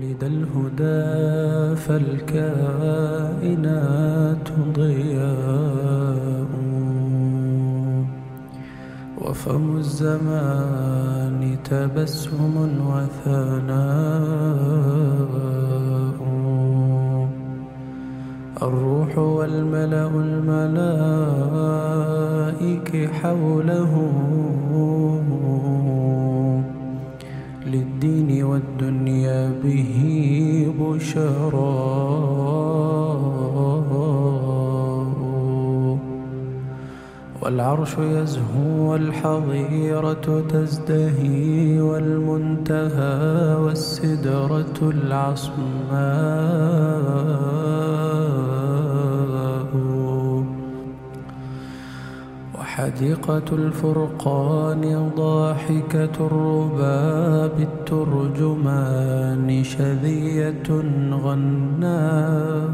ولد الهدى فالكائنات ضياء. وفم الزمان تبسم وثناء. الروح والملأ الملائك حوله للدين والدنيا به بشرى. والعرش يزهو والحظيرة تزدهي والمنتهى والسدرة العصماء. وحديقة الفرقان ضاحكة الرباب الترجمان شذية غناء.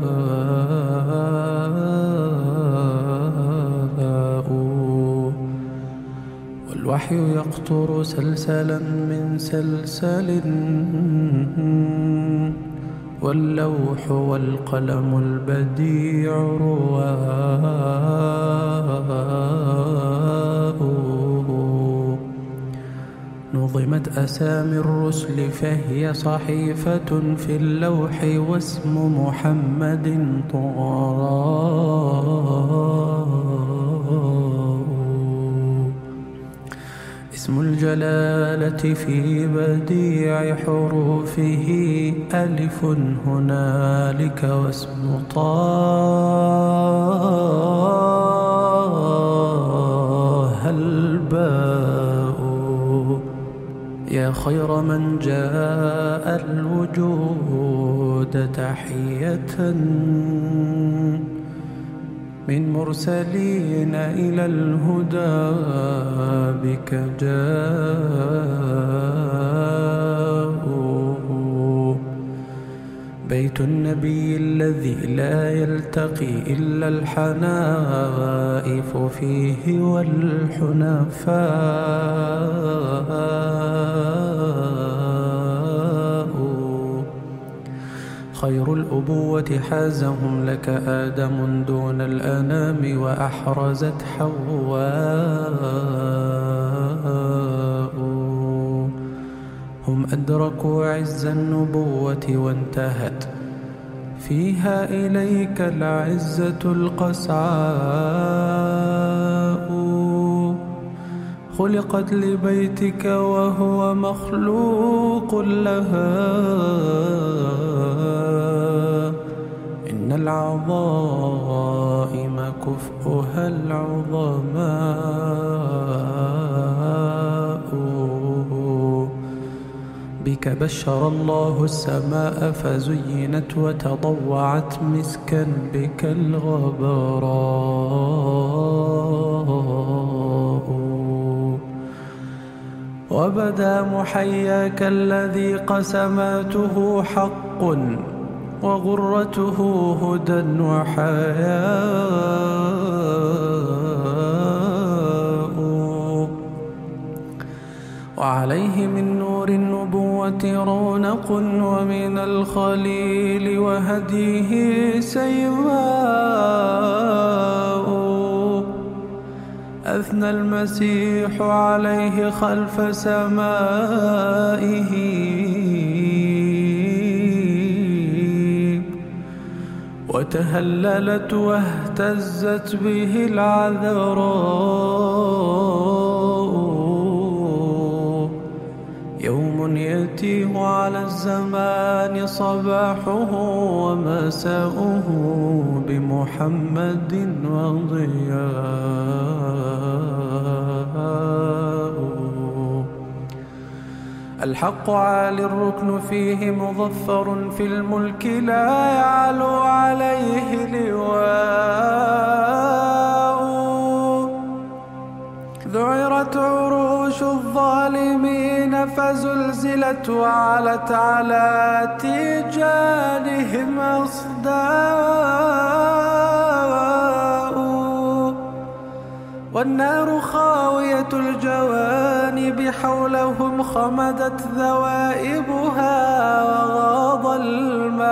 والوحي يقطر سلسلا من سلسل واللوح والقلم البديع رواء. نظمت أسامي الرسل فهي صحيفة في اللوح واسم محمد طراء اسم الجلالة في بديع حروفه ألف هنالك واسم طه. يا خير من جاء الوجود تحية من مرسلين إلى الهدى بك جاءوا. بيت النبي الذي لا يلتقي إلا الحنائف فيه والحنفاء. الأبوة حازهم لك آدم دون الأنام وأحرزت حواء. هم أدركوا عز النبوة وانتهت. فيها إليك العزة القسعاء. خلقت لبيتك وهو مخلوق لها. العظائم كفؤها العظماء. بك بشر الله السماء فزينت وتضوعت مسكا بك الغبراء. وبدا محياك الذي قسماته حق. وغرته هدى وحياء. وعليه من نور النبوة رونق ومن الخليل وهديه سيماء. أثنى المسيح عليه خلف سمائه. وتهللت واهتزت به العذراء. يوم يأتيه على الزمان صباحه ومساؤه بمحمد وضياء. الحق عالي الركن فيه مظفر في الملك لا يعلو عليه لواء. ذعرت عروش الظالمين فزلزلت وعلت على تيجانهم أصداء. والنار خاوية الجوانب حولهم خمدت ذوائبها وغاض الماء.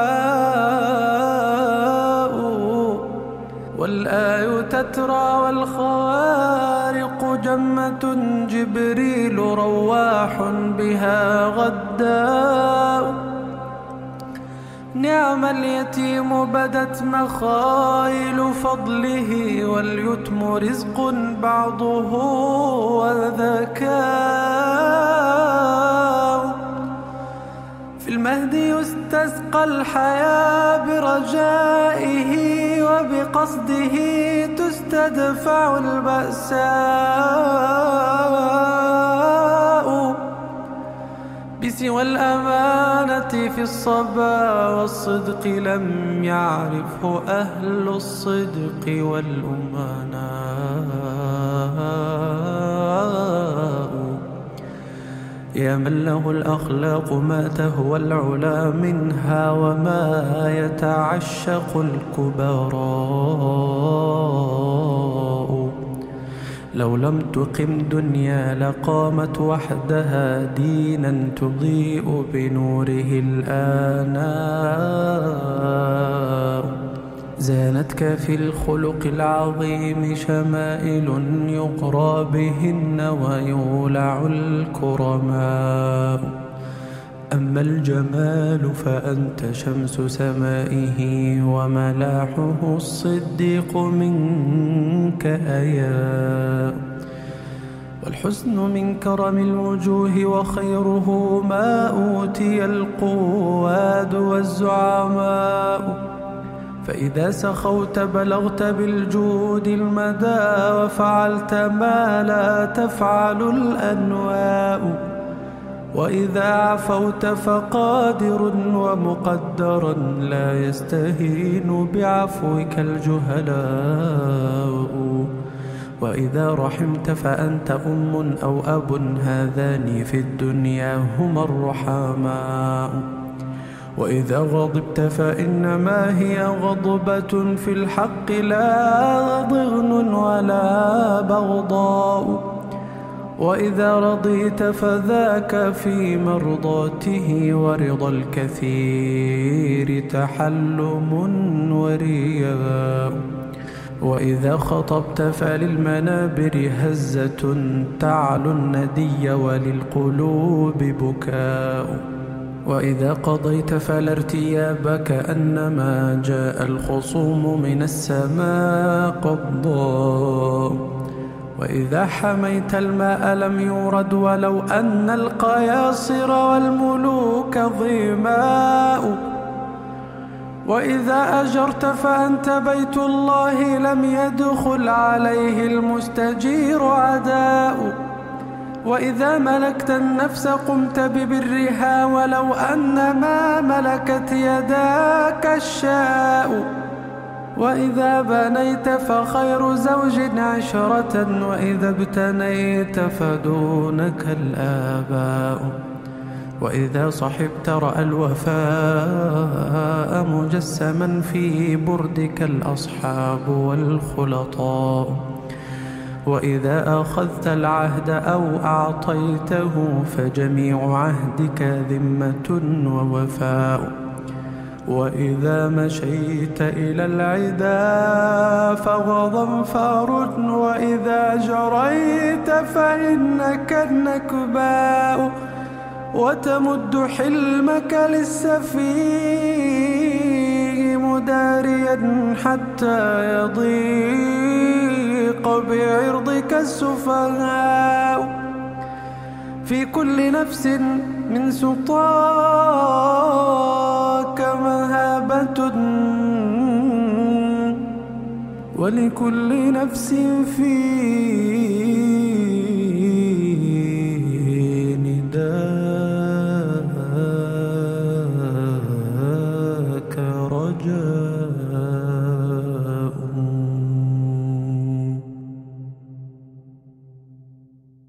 والآي تترى والخوارق جمة جبريل رواح بها غداء. نعم اليتيم بدت مخايل فضله واليتم رزق بعضه وذكاء في المهد يستسقى الحياة برجائه وبقصده تستدفع البأساء. بسوى الأمانة في الصبا والصدق لم يعرفه أهل الصدق والأمناء يا من له الأخلاق ما تهوى العلا منها وما يتعشق الكبراء لو لم تقم دنيا لقامت وحدها دينا تضيء بنوره الآناء. زانتك في الخلق العظيم شمائل يقرى بهن ويولع الكرماء. أما الجمال فأنت شمس سمائه وملاحه الصديق منك أيا. والحسن من كرم الوجوه وخيره ما أوتي القواد والزعماء. فإذا سخوت بلغت بالجود المدى وفعلت ما لا تفعل الأنواء. وإذا عفوت فقادر ومقدرا لا يستهين بعفوك الجهلاء. وإذا رحمت فأنت أم أو أب هذان في الدنيا هما الرحماء وإذا غضبت فإنما هي غضبة في الحق لا ضغن ولا بغضاء. وإذا رضيت فذاك في مرضاته ورضا الكثير تحلم ورياء. وإذا خطبت فللمنابر هزة تعلو الندي وللقلوب بكاء. وإذا قضيت فلا ارتياب كأنما جاء الخصوم من السماء قضاء. وإذا حميت الماء لم يورد ولو أن القياصر والملوك ظماء. وإذا أجرت فأنت بيت الله لم يدخل عليه المستجير عداء. وإذا ملكت النفس قمت ببرها ولو أن ما ملكت يداك الشاء. وإذا بنيت فخير زوج عشرة وإذا ابتنيت فدونك الآباء. وإذا صحبت رأى الوفاء مجسما في بردك الأصحاب والخلطاء. وإذا أخذت العهد أو أعطيته فجميع عهدك ذمة ووفاء. وإذا مشيت إلى العدا فغضنفار وإذا جريت فإنك النكباء وتمد حلمك للسفيه مداريا حتى يضيق بعرضك السفهاء. في كل نفس من سطاك مهابة ولكل نفس فيه